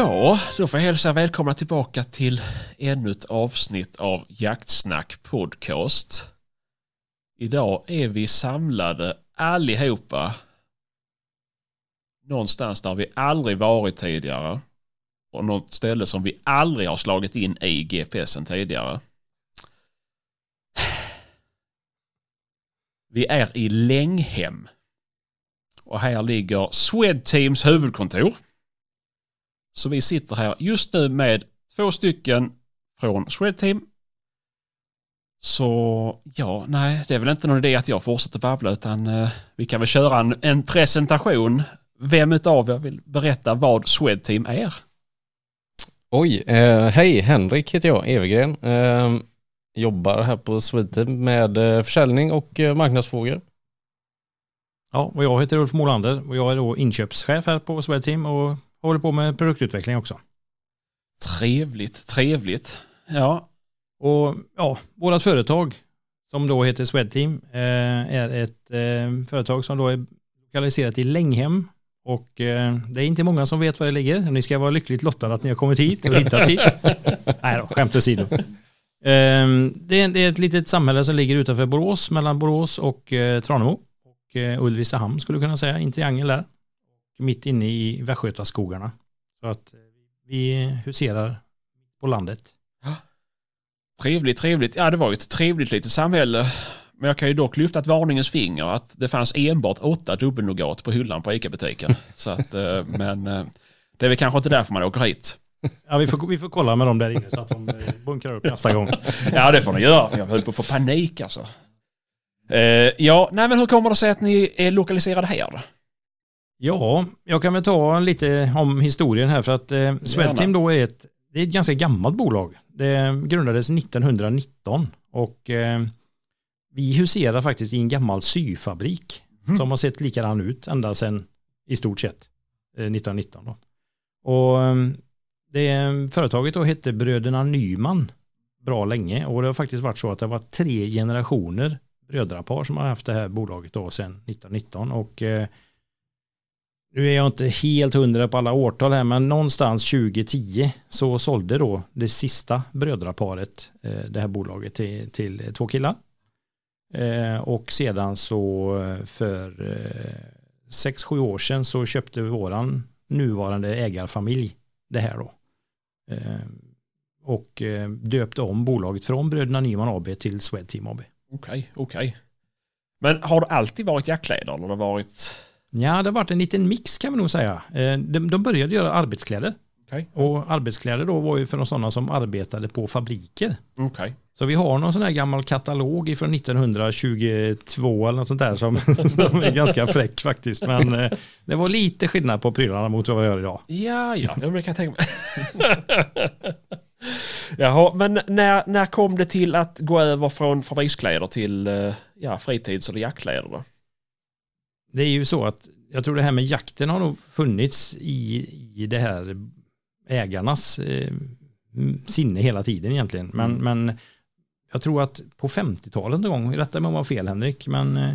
Ja, då får jag hälsa välkomna tillbaka till ännu ett avsnitt av Jaktsnack Podcast. Idag är vi samlade allihopa någonstans där vi aldrig varit tidigare och något ställe som vi aldrig har slagit in i GPSen tidigare. Vi är i Länghem. Och här ligger Swedteams huvudkontor. Så vi sitter här just nu med två stycken från Swedteam. Så ja, nej, det är väl inte någon idé att jag fortsätter babbla utan eh, vi kan väl köra en, en presentation. Vem utav er vill berätta vad Swedteam är? Oj, eh, hej Henrik heter jag, Evergren. Eh, jobbar här på Swedteam med eh, försäljning och eh, marknadsfrågor. Ja, och jag heter Ulf Molander och jag är då inköpschef här på Swedteam och håller på med produktutveckling också. Trevligt, trevligt. Ja, Och ja, vårat företag som då heter Swedteam eh, är ett eh, företag som då är lokaliserat i Länghem och eh, det är inte många som vet var det ligger. Ni ska vara lyckligt lottade att ni har kommit hit och hittat hit. Nej då, skämt åsido. Eh, det, är, ett litet samhälle som ligger utanför Borås, mellan Borås och Tranemo. Och eh, Ulricehamn skulle du kunna säga, en triangel där. Mitt inne i Västgötaskogarna. Så att eh, vi huserar på landet. trevligt, trevligt. Ja, det var ju ett trevligt litet samhälle. Men jag kan ju dock lyfta ett varningens finger att det fanns enbart åtta dubbelnougat på hyllan på ICA-butiken. Så att, eh, men eh, det är väl kanske inte därför man åker hit. Ja, vi får, vi får kolla med dem där inne så att de bunkrar upp nästa gång. Ja, det får ni göra för jag höll på att få panik alltså. Ja, nej men hur kommer det sig att ni är lokaliserade här? Ja, jag kan väl ta lite om historien här för att eh, Swedteam då är ett, det är ett ganska gammalt bolag. Det grundades 1919 och eh, vi huserar faktiskt i en gammal syfabrik som har sett likadan ut ända sedan i stort sett eh, 1919. Då. Och eh, det, företaget då hette Bröderna Nyman bra länge och det har faktiskt varit så att det har varit tre generationer brödrapar som har haft det här bolaget då sedan 1919 och eh, nu är jag inte helt hundra på alla årtal här men någonstans 2010 så sålde då det sista brödraparet eh, det här bolaget till, till två killar. Eh, och sedan så eh, för eh, sex sju år sedan så köpte våran nuvarande ägarfamilj det här då. Och döpte om bolaget från Bröderna Nyman AB till Swedteam AB. Okej, okej. Men har det alltid varit jackkläder? Eller har det varit... Ja, det har varit en liten mix kan man nog säga. Eh, De, de började göra arbetskläder. Okej. Och arbetskläder då var ju för sådana som arbetade på fabriker. Okej. Så vi har någon sån här gammal katalog från 1922 eller något sånt där som, som är ganska fräck faktiskt. Men eh, det var lite skillnad på prylarna mot vad vi gör idag. Ja, ja, det kan jag tänka mig. Jaha, men när, när kom det till att gå över från fabrikskläder till eh, ja, fritids eller jackkläder då? Det är ju så att jag tror det här med jakten har nog funnits i, i det här ägarnas eh, sinne hela tiden egentligen. Men, men jag tror att på 50-talet någon gång, rätta mig om jag har fel Henrik, men eh,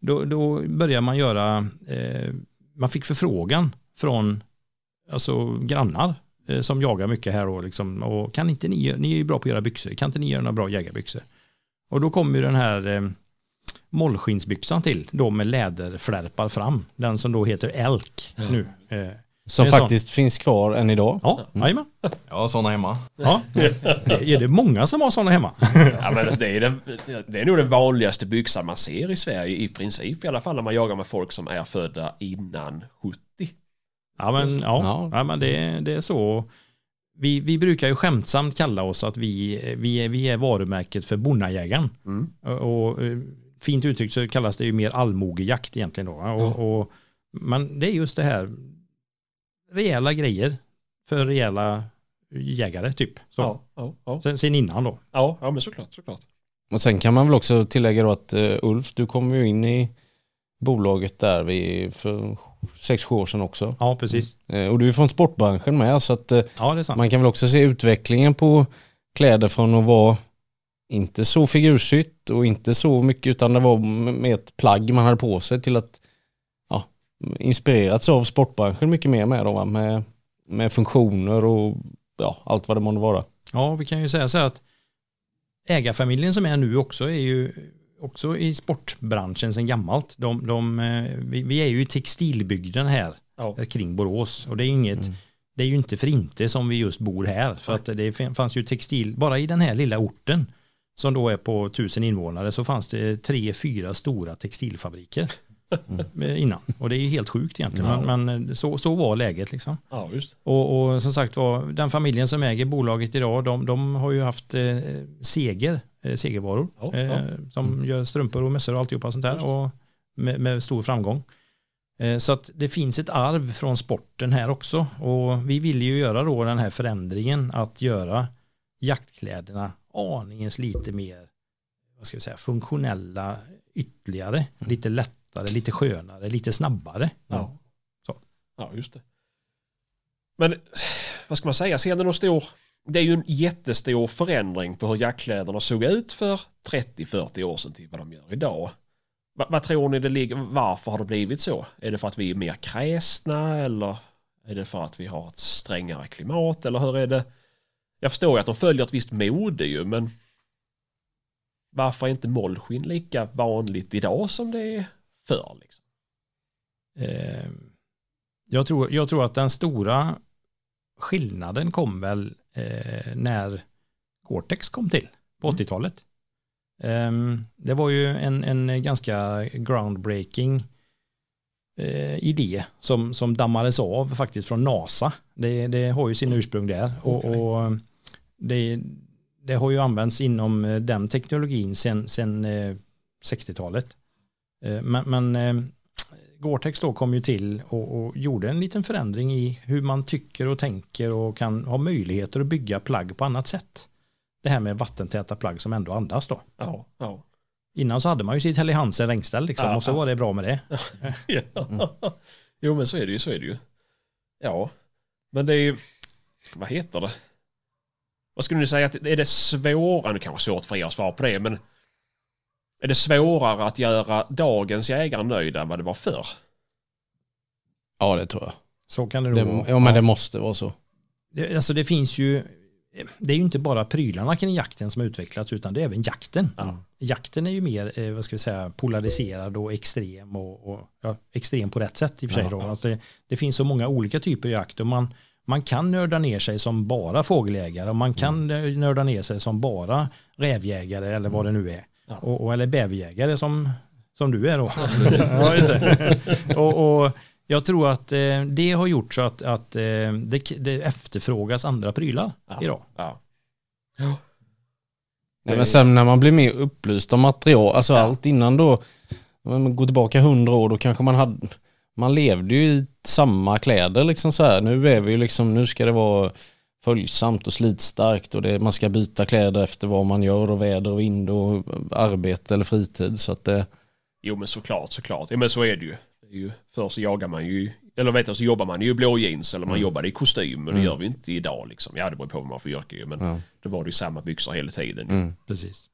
då, då började man göra, eh, man fick förfrågan från alltså, grannar eh, som jagar mycket här och liksom, och kan inte ni, ni är ju bra på att göra byxor, kan inte ni göra några bra jägarbyxor? Och då kom ju den här eh, mollskinsbyxan till, då med läderflärpar fram, den som då heter Elk nu. Eh, Som faktiskt finns kvar än idag. ja, jajamän. Jag har sådana hemma. Ja. Är det många som har sådana hemma? Ja, men det, är den, det är nog den vanligaste byxan man ser i Sverige i princip. I alla fall när man jagar med folk som är födda innan 70. Ja men, ja, Ja. ja. men det, det är så. Vi, vi brukar ju skämtsamt kalla oss att vi, vi, är, vi är varumärket för bonnajägaren. Mm. Och, och eh, fint uttryckt så kallas det ju mer allmogejakt egentligen då. Och, och, men det är just det här rejäla grejer för rejäla jägare typ. Så. Ja, ja, ja. Sen, sen innan då. ja, ja, men såklart, såklart. Och sen kan man väl också tillägga då att uh, Ulf, du kom ju in i bolaget där vi för 6-7 år sedan också. Ja precis. Eh, och du är från sportbranschen med så att eh, Ja det är sant. man kan väl också se utvecklingen på kläder från att vara inte så figursytt och inte så mycket utan det var med ett plagg man hade på sig till att ja, inspirerats av sportbranschen mycket mer med då va? med med funktioner och ja, allt vad det måste vara. Ja, vi kan ju säga så här att ägarfamiljen som är nu också är ju också i sportbranschen sedan gammalt. De, de, eh, vi, vi är ju i textilbygden här Ja. kring Borås och det är inget Mm. det är ju inte för inte som vi just bor här. För att det fanns ju textil, bara i den här lilla orten som då är på tusen invånare så fanns det tre, fyra stora textilfabriker eh, innan. Och det är ju helt sjukt egentligen. Ja. Men, men så, så var läget liksom. Ja. Och, och som sagt var, den familjen som äger bolaget idag, de, de har ju haft eh, seger, eh, segervaror. Ja, eh. Som gör strumpor och mössor och alltihopa sånt där. Just. Och med, med stor framgång. Eh, så att det finns ett arv från sporten här också. Och vi vill ju göra då den här förändringen att göra jaktkläderna aningens lite mer vad ska vi säga, funktionella ytterligare. Lite lättare, lite skönare, lite snabbare. Ja. Så. Ja, just det. Men vad ska man säga, ser det någon stor... Det är ju en jättestor förändring på hur jackkläderna såg ut för 30-40 år sedan till vad de gör idag. Va, vad tror ni det ligger, varför har det blivit så? Är det för att vi är mer kräsna eller är det för att vi har ett strängare klimat eller hur är det? Jag förstår ju att de följer ett visst mode ju men varför är inte mollskinn lika vanligt idag som det är förr? Liksom? Eh, jag, tror, jag tror att den stora skillnaden kom väl eh, när Gore-Tex kom till på Mm. 80-talet. Eh, det var ju en, en ganska groundbreaking eh, idé som, som dammades av faktiskt från NASA. Det, det har ju sin ursprung där. Och, Okej. och det, det har ju använts inom eh, den teknologin sen, sen eh, 60-talet. Eh, Men, men Gore-Tex då kom ju till och, och gjorde en liten förändring i hur man tycker och tänker och kan ha möjligheter att bygga plagg på annat sätt. Det här med vattentäta plagg som ändå andas då. Ja, ja. Innan så hade man ju sitt Helly Hansen längställ liksom Ja, och så var det bra med det. Ja. Jo men så är det ju, så är det ju. Ja. Men det är ju, vad heter det? Vad skulle ni säga att är det svårare, nu kan det vara svårt för er att svara på det, men är det svårare att göra dagens jägare nöjda än vad det var förr? Ja, det tror jag. Så kan det Det, vara. ja, men det måste vara så. Det, alltså det finns ju, det är ju inte bara prylarna kring jakten som har utvecklats utan det är även jakten. Ja. Jakten är ju mer, eh, vad ska vi säga, polariserad och extrem och, och ja, extrem på rätt sätt i och för sig. Ja, då. ja. Alltså det, det finns så många olika typer av jakt och man, man kan nörda ner sig som bara fågeljägare och man kan Mm. nörda ner sig som bara rävjägare eller vad det nu är. Ja. Och, och, eller bäverjägare som, som du är då. ja, just det. och, och jag tror att eh, det har gjort så att, att eh, det, det efterfrågas andra prylar Ja. idag. Ja. Nej, men sen när man blir mer upplyst om material, alltså Ja. allt innan då, om man går tillbaka hundra år, då kanske man hade, man levde ju i samma kläder liksom så här. Nu är vi ju liksom, nu ska det vara följsamt och slitstarkt och det, man ska byta kläder efter vad man gör och väder och vind och arbete eller fritid. Så att det, Jo men såklart, såklart. Ja men så är det ju. Det är ju förr så jagar man ju, eller vet du, så jobbar man ju i blå jeans eller man Mm. jobbade i kostym. Men det Mm. gör vi inte idag liksom. Ja det beror på vad man får yrke ju. Men ja. då var det ju samma byxor hela tiden. mm. Precis.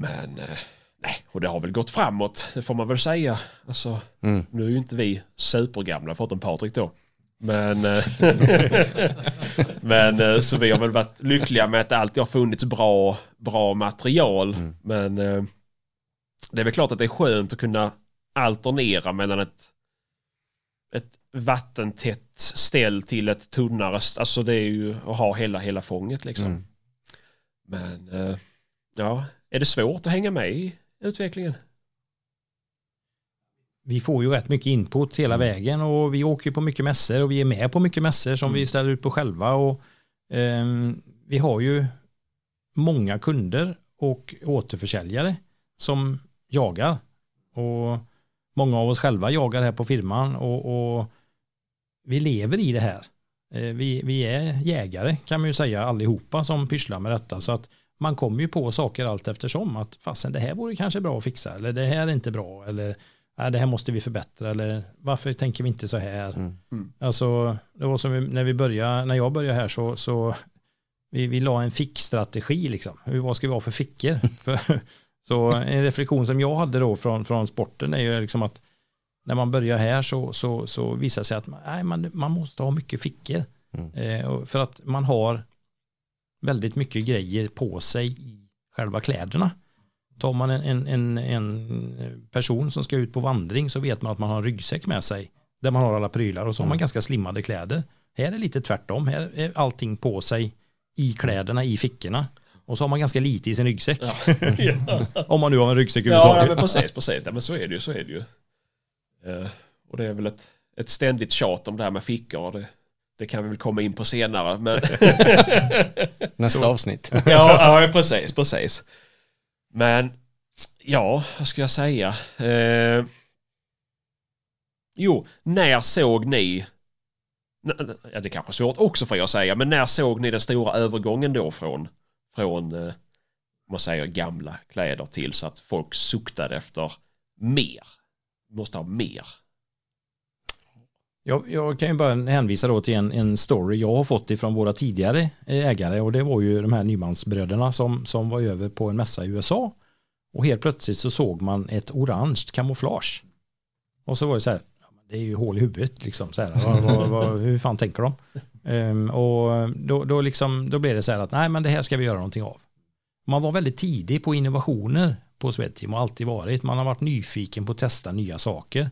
Men eh, nej, och det har väl gått framåt, det får man väl säga. Alltså, Mm. nu är ju inte vi supergamla, förutom Patrik då. Men, eh, men eh, så vi har väl varit lyckliga med att det alltid har funnits bra, bra material. Mm. Men eh, det är väl klart att det är skönt att kunna alternera mellan ett, ett vattentätt ställ till ett tunnare. Alltså det är ju att ha hela, hela fånget liksom. Mm. Men ja, är det svårt att hänga med i utvecklingen? Vi får ju rätt mycket input hela Mm. vägen och vi åker ju på mycket mässor och vi är med på mycket mässor som Mm. vi ställer ut på själva och ehm, vi har ju många kunder och återförsäljare som jagar och många av oss själva jagar här på firman och, och vi lever i det här. Eh, Vi, vi är jägare kan man ju säga allihopa som pysslar med detta så att man kommer ju på saker allt eftersom att fasen det här vore kanske bra att fixa eller det här är inte bra eller nej, det här måste vi förbättra eller varför tänker vi inte så här. Mm. Alltså det var som vi- när vi började, när jag började här så, så vi, vi la en fickstrategi liksom. Hur, vad ska vi ha för fickor? Så en reflektion som jag hade då från, från sporten är ju liksom att när man börjar här så, så, så visar sig att nej, man, man måste ha mycket fickor. Mm. Eh, för att man har väldigt mycket grejer på sig i själva kläderna. Tar man en, en, en, person som ska ut på vandring så vet man att man har en ryggsäck med sig där man har alla prylar och så har man Mm. ganska slimmade kläder. Här är det lite tvärtom, här är allting på sig i kläderna, i fickorna. Och så har man ganska lite i sin ryggsäck. Ja, Om man nu har en ryggsäck ja överhuvudtaget. men precis, precis. Ja, men så är det ju. Så är det ju. Eh, och det är väl ett, ett ständigt tjat om det här med fickor. Det, det kan vi väl komma in på senare. Men Nästa avsnitt. ja, ja, precis, precis. Men ja, vad ska jag säga? Eh, jo, när såg ni Ja, det är kanske är svårt också för er att säga, men när såg ni den stora övergången då från, från eh, man säger gamla kläder till så att folk suktade efter mer? Måste ha mer. Jag, jag kan ju bara hänvisa då till en, en story jag har fått ifrån våra tidigare eh, ägare och det var ju de här Nymansbröderna som, som var över på en mässa i USA och helt plötsligt så såg man ett orange kamouflage. Och så var det så här, det är ju hål i huvudet liksom, så här, vad, vad, vad, hur fan tänker de? Um, och då, då, liksom, då blev det så här att nej men det här ska vi göra någonting av. Man var väldigt tidig på innovationer på Swedteam och alltid varit. Man har varit nyfiken på att testa nya saker.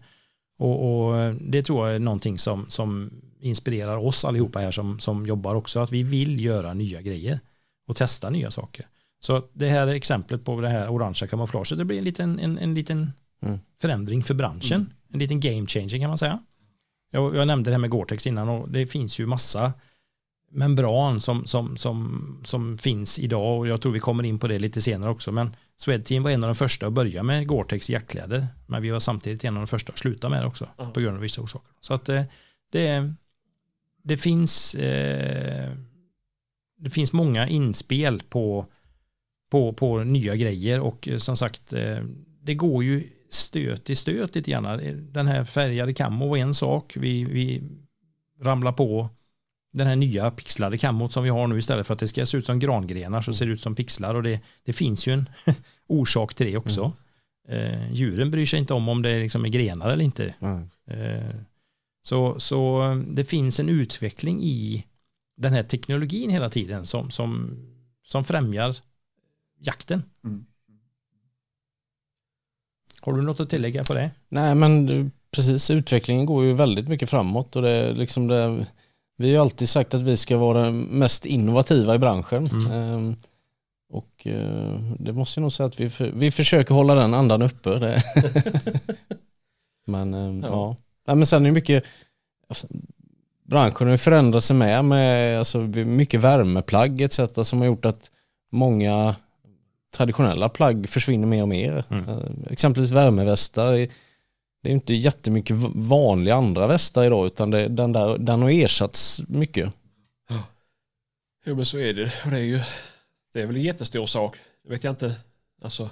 Och, och det tror jag är någonting som, som inspirerar oss allihopa här som, som jobbar också, att vi vill göra nya grejer och testa nya saker. Så det här exemplet på det här orangea kamouflaget, det blir en liten, en, en liten Mm. förändring för branschen. En liten game changer kan man säga. Jag, jag nämnde det här med Gore-Tex innan och det finns ju massa membran som, som, som, som finns idag och jag tror vi kommer in på det lite senare också. Men Swedteam var en av de första att börja med Gore-Tex jackkläder. Men vi var samtidigt en av de första att sluta med det också Ja. på grund av vissa orsaker. Så att eh, det, det finns eh, det finns många inspel på, på, på nya grejer och eh, som sagt eh, det går ju stöt i stöt lite grann. Den här färgade camo var en sak. Vi, vi ramlar på den här nya pixlade kammot som vi har nu istället för att det ska se ut som grangrenar så ser det ut som pixlar och det, det finns ju en orsak till det också. Eh, djuren bryr sig inte om om det liksom är grenar eller inte. Mm. Eh, så, så eh, det finns en utveckling i den här teknologin hela tiden som, som, som främjar jakten. Mm. Har du något att tillägga på det? Nej men precis, utvecklingen går ju väldigt mycket framåt och det är liksom det, vi har alltid sagt att vi ska vara mest innovativa i branschen. Mm. Ehm, och eh, det måste jag nog säga att vi, för, vi försöker hålla den andan uppe. Men ehm, Ja. ja. Nej, men sen är det mycket, alltså, branschen har ju förändrat sig med, med alltså, mycket värmeplagg etc. som har gjort att många traditionella plagg försvinner mer och mer. Mm. Eh, Exempelvis värmevästar. Det är ju inte jättemycket vanliga andra västar idag utan det, den, där, den har ersatts mycket. Jo men så är det. Och det är ju det är väl en jättestor sak. Det vet jag inte. Alltså,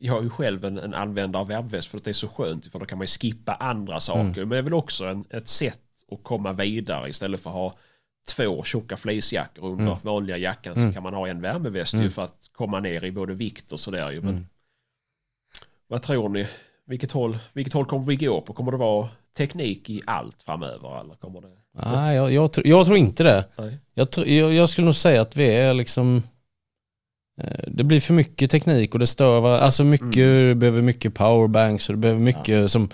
jag är ju själv en, en användare av webbväst för att det är så skönt. För då kan man ju skippa andra saker. Mm. Men det är väl också en, ett sätt att komma vidare istället för att ha två tjocka fleecejackor under Mm. vanliga jackan Mm. så kan man ha en värmeväst ju Mm. för att komma ner i både vikt och sådär ju. Men Mm. vad tror ni? Vilket håll, vilket håll kommer vi gå på? Kommer det vara teknik i allt framöver eller kommer det? Nej, jag, jag, tr- jag tror inte det. Jag, jag, jag skulle nog säga att vi är liksom eh, det blir för mycket teknik och det stör var- Alltså mycket, Mm. du behöver mycket powerbanks och du behöver mycket som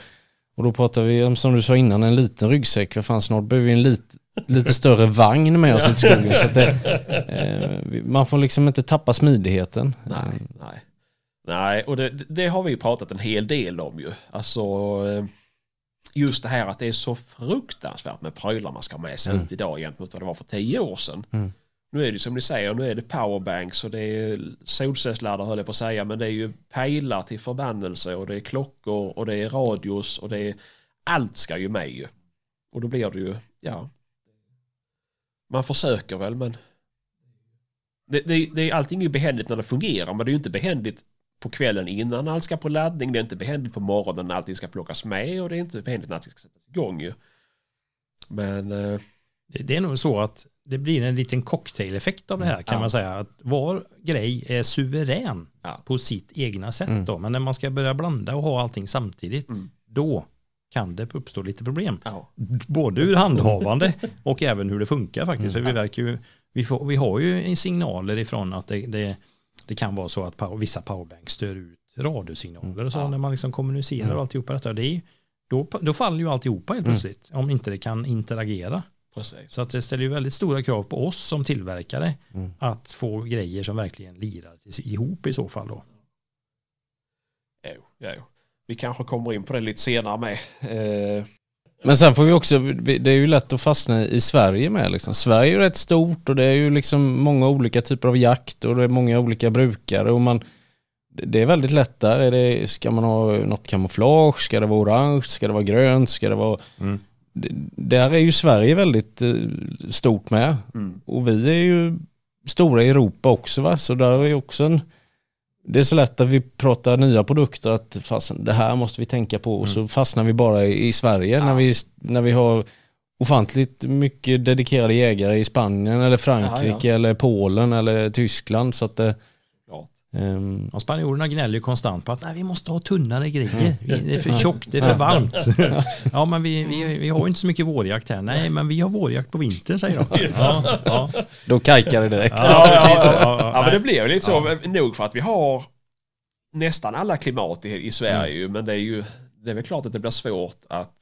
Och då pratar vi om som du sa innan en liten ryggsäck. För fan snart behöver vi en lit, lite större vagn med oss ut i skogen. Så det, eh, man får liksom inte tappa smidigheten. Nej, nej. Nej, och det, det har vi ju pratat en hel del om ju. Alltså eh, just det här att det är så fruktansvärt med prylar man ska ha med sig Mm. ut idag jämfört med vad det var för tio år sedan. Mm. Nu är det som ni säger, nu är det powerbanks och det är solcellsladdar höll jag på att säga, men det är ju pejlar till förbannelse och det är klockor och det är radios och det är allt ska ju med ju. Och då blir det ju, ja. Man försöker väl men det, det, det, allting är ju behändigt när det fungerar men det är ju inte behändigt på kvällen innan allt ska på laddning. Det är inte behändigt på morgonen när allting ska plockas med och det är inte behändigt när allt ska sättas igång ju. Men eh, Det det är nog så att det blir en liten cocktaileffekt av det här kan Ja. man säga. Att var grej är suverän Ja. på sitt egna sätt Mm. då. Men när man ska börja blanda och ha allting samtidigt, Mm. då kan det uppstå lite problem. Ja. Både ur handhavande och även hur det funkar faktiskt. Mm. För vi, verkar ju, vi, får, vi har ju signaler ifrån att det, det, det kan vara så att power, vissa powerbanks stör ut radiosignaler och så Ja. när man liksom kommunicerar Mm. och alltihopa detta. Det är, då, då faller ju alltihopa helt Mm. plötsligt om inte det kan interagera. Precis. Så att det ställer ju väldigt stora krav på oss som tillverkare Mm. att få grejer som verkligen lirar ihop i så fall då. Jo, jo. Vi kanske kommer in på det lite senare med. Eh, Men sen får vi också, det är ju lätt att fastna i Sverige med liksom. Sverige är ju rätt stort och det är ju liksom många olika typer av jakt och det är många olika brukare och man det är väldigt lätt där. Är det, ska man ha något kamouflage? Ska det vara orange? Ska det vara grönt? Ska det vara... Mm. Där är ju Sverige väldigt eh, stort med. mm. Och vi är ju stora i Europa också va. Så där är ju också en... Det är så lätt att vi pratar nya produkter att fasen, det här måste vi tänka på. Och så fastnar vi bara i, Sverige Ja. när, vi, när vi har ofantligt mycket dedikerade jägare i Spanien eller Frankrike eller Polen eller Tyskland. Så att det, Ehm, Och spanjorerna gnäller ju konstant på att Nej, vi måste ha tunnare grejer. Vi- Det är för tjockt, det är för varmt. Ja, men vi, vi, vi har ju inte så mycket vårjakt här. Nej, men vi har vårjakt på vintern, säger de. Ja, ja. då kajkar det direkt. Ja. Ja, ja, Ja, men det ju lite så. Nog för att vi har nästan alla klimat i, i Sverige ju, men det är ju det är väl klart att det blir svårt att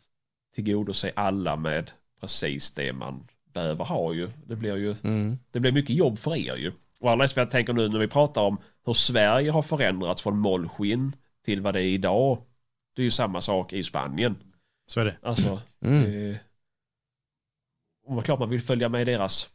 tillgodose alla med precis det man behöver ha ju. Det blir ju Mm. det blir mycket jobb för er ju. Och alldeles för jag tänker nu när vi pratar om hur Sverige har förändrats från mollskinn till vad det är idag. Det är ju samma sak i Spanien. Så är det. Alltså, Mm. eh, och det är klart man vill följa med deras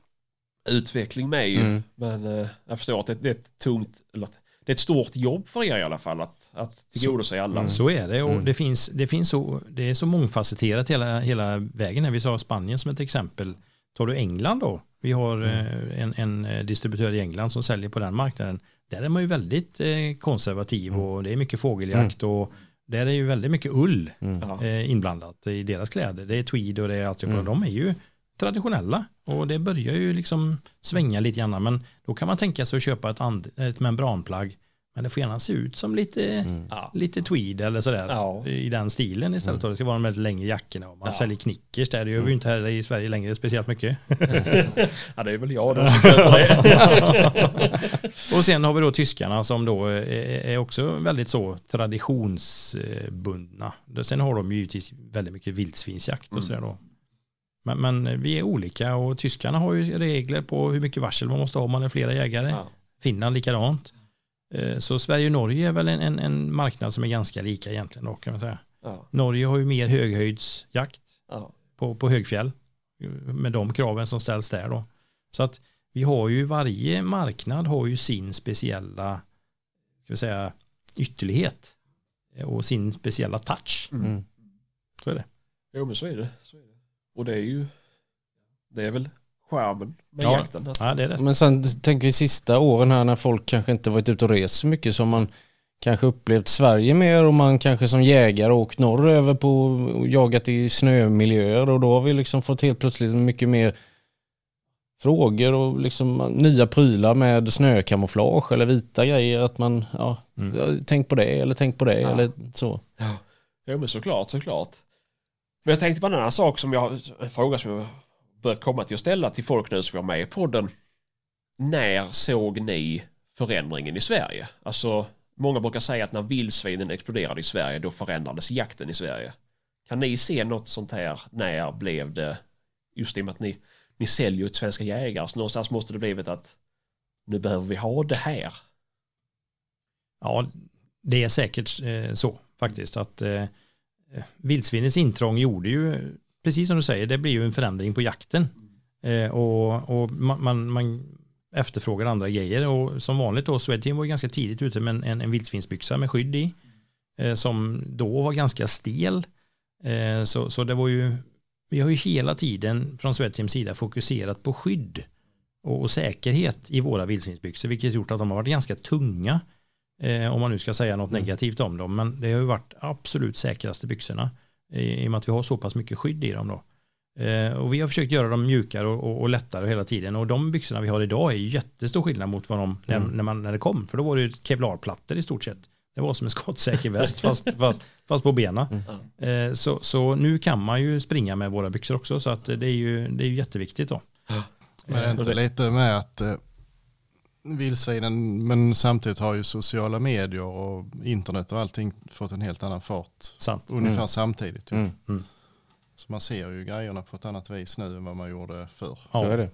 utveckling med ju. Mm. Men eh, jag förstår att det, det är ett tungt, eller att det är ett stort jobb för er i alla fall att, att tillgodose alla. Mm. Så är det och Mm. det finns, det finns så, det är så mångfacetterat hela, hela vägen. Vi sa Spanien som ett exempel. Tar du England då? Vi har eh, en, en eh, distributör i England som säljer på den marknaden. Där är man ju väldigt eh, konservativ och det är mycket fågeljakt och där är ju väldigt mycket ull Mm. Eh, inblandat i deras kläder. Det är tweed och det är allt. Mm. De är ju traditionella och det börjar ju liksom svänga lite grann. Men då kan man tänka sig att köpa ett, and, ett membranplagg. Men det får gärna se ut som lite, Mm. Lite tweed eller sådär. Ja. I den stilen istället. Och Det ska vara de lite längre jackorna. Och man Ja. säljer knickers där. Det gör vi ju inte här i Sverige längre speciellt mycket. ja, det är väl jag då. och sen har vi då tyskarna som då är, är också väldigt så traditionsbundna. Sen har de ju givetvis väldigt mycket vildsvinsjakt och Mm. sådär då. Men, men vi är olika och tyskarna har ju regler på hur mycket varsel man måste ha om man är flera jägare. ja. Finland likadant. Eh, Så Sverige och Norge är väl en, en, en marknad som är ganska lika egentligen då kan man säga. Ja. Norge har ju mer höghöjdsjakt Ja. på, på högfjäll eh, med de kraven som ställs där då. Så att vi har ju varje marknad har ju sin speciella ska vi säga, ytterlighet eh, och sin speciella touch. Mm. Så är det. Jo men så är det. Så är det. Och det är ju det är väl charmen med Ja. jakten. Ja, det är det. Men sen tänker vi sista åren här när folk kanske inte varit ute och rest så mycket som man kanske upplevt Sverige mer och man kanske som jägare åkt norröver på och jagat i snömiljöer och då har vi liksom fått helt plötsligt mycket mer frågor och liksom nya prylar med snökamouflage eller vita grejer att man ja, Mm. ja, tänk på det eller tänk på det Ja. eller så. Jo men såklart, såklart. Men jag tänkte på en annan sak som jag, en fråga som jag börjat komma till att ställa till folk nu som var med i podden. När såg ni förändringen i Sverige? Alltså, många brukar säga att när vildsvinen exploderade i Sverige då förändrades jakten i Sverige. Kan ni se något sånt här? När blev det? Just i och med att ni, ni säljer ut svenska jägare så någonstans måste det blivit att nu behöver vi ha det här. Ja, det är säkert eh, så faktiskt att eh, vildsvinens intrång gjorde ju, precis som du säger, det blir ju en förändring på jakten. Eh, och och man, man, man efterfrågar andra grejer och som vanligt då, Swedteam var ju ganska tidigt ute med en, en, en vildsvinsbyxa med skydd i. Eh, som då var ganska stel. Eh, så, så det var ju, vi har ju hela tiden från Swedteams sida fokuserat på skydd och, och säkerhet i våra vildsvinsbyxor, vilket gjort att de har varit ganska tunga. Eh, om man nu ska säga något negativt om dem. Men det har ju varit absolut säkraste byxorna. I, I och med att vi har så pass mycket skydd i dem då. Eh, och vi har försökt göra dem mjukare och, och, och lättare hela tiden. Och de byxorna vi har idag är ju jättestor skillnad mot vad de, när, Mm. när, man, när det kom. För då var det ju kevlarplattor i stort sett. Det var som en skottsäker väst fast, fast, fast på benen. Mm. Eh, så, så nu kan man ju springa med våra byxor också så att det är ju, det är ju jätteviktigt då. Men det är inte lite med att eh, vildsvinen, men samtidigt har ju sociala medier och internet och allting fått en helt annan fart Sant. ungefär Mm. samtidigt. Ju. Mm. Mm. Så man ser ju grejerna på ett annat vis nu än vad man gjorde förr. Så är Ja, det.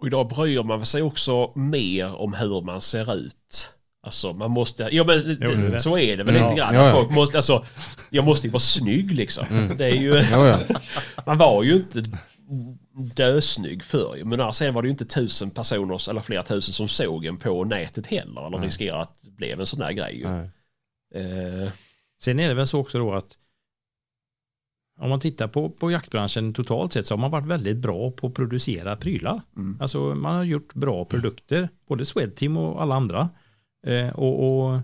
Och idag bryr man sig också mer om hur man ser ut. Alltså man måste, ja men Jo, det så är det väl Ja. lite grann. Ja, ja. Folk måste, alltså, jag måste ju vara snygg liksom. Mm. Det är ju, Ja, ja. man var ju inte dösnygg förr. Men sen var det ju inte tusen personer eller flera tusen som såg en på nätet heller. Eller Nej. riskerar att det blev en sån där grej. Eh, Sen är det väl så också då att om man tittar på, på jaktbranschen totalt sett så har man varit väldigt bra på att producera prylar. Mm. Alltså man har gjort bra produkter, både Swedteam och alla andra. Eh, och, och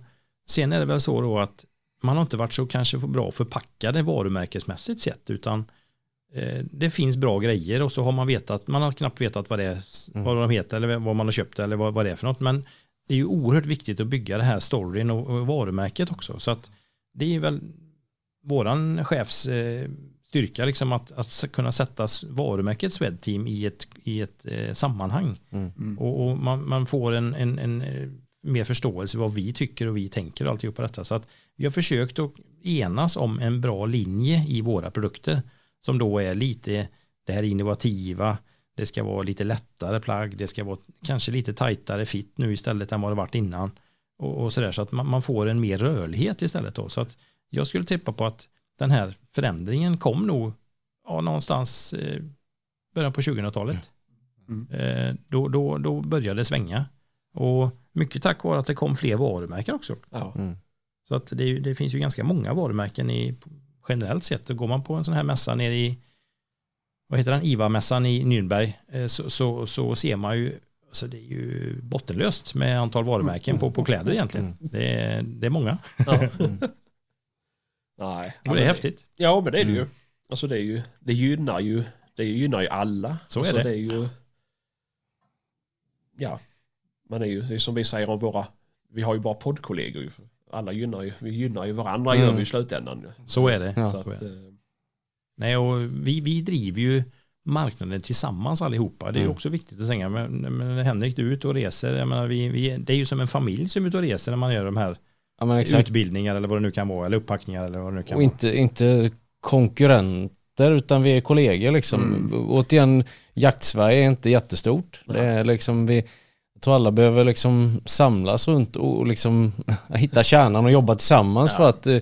sen är det väl så då att man har inte varit så kanske bra förpackade varumärkesmässigt sett utan det finns bra grejer och så har man vetat, man har knappt vetat vad det är, Mm. vad de heter eller vad man har köpt eller vad, vad det är för något. Men det är ju oerhört viktigt att bygga det här storyn och, och varumärket också. Så att det är väl våran chefs eh, styrka liksom att, att kunna sätta varumärket Swedteam i ett, i ett eh, sammanhang. Mm. Och, och man, man får en, en, en eh, mer förståelse vad vi tycker och vi tänker och alltihopa detta. Så att vi har försökt att enas om en bra linje i våra produkter som då är lite det här innovativa, det ska vara lite lättare plagg, det ska vara kanske lite tajtare fit nu istället än vad det varit innan. Och, och sådär så att man, man får en mer rörlighet istället då. Så att jag skulle tippa på att den här förändringen kom nog ja, någonstans eh, början på 2000-talet. Mm. Eh, då, då, då började det svänga. Och mycket tack vare att det kom fler varumärken också. ja. Mm. Så att det, det finns ju ganska många varumärken i generellt sett. Och går man på en sån här mässa nere i vad heter den, IVA-mässan i Nürnberg eh, så, så, så ser man ju alltså det är ju bottenlöst med antal varumärken på, på kläder egentligen. Mm. Det, är, det är många Ja. Mm. Nej. och det är häftigt. Ja men det är det ju. Mm. Alltså det är ju, det gynnar ju, det gynnar ju alla. Så är alltså, det. är ju, ja, man är ju, det är som vi säger om våra, vi har ju bara poddkollegor. Alla gynnar ju, vi gynnar ju varandra Mm. gör vi i slutändan. ju. Så är det. Ja. Så så är att, det. eh, Nej, och vi, vi driver ju marknaden tillsammans allihopa. Det är ju Mm. också viktigt att säga. Men, men Henrik, du är ute och reser. Jag menar, vi, vi, det är ju som en familj som är ute och reser när man gör de här Ja, utbildningar eller vad det nu kan vara. Eller upppackningar eller vad det nu kan Och inte, inte konkurrenter utan vi är kollegor liksom. Mm. Återigen, jakt-Sverige är inte jättestort. Nej. Det är liksom vi, jag tror alla behöver liksom samlas runt och liksom hitta kärnan och jobba tillsammans Ja. för att eh,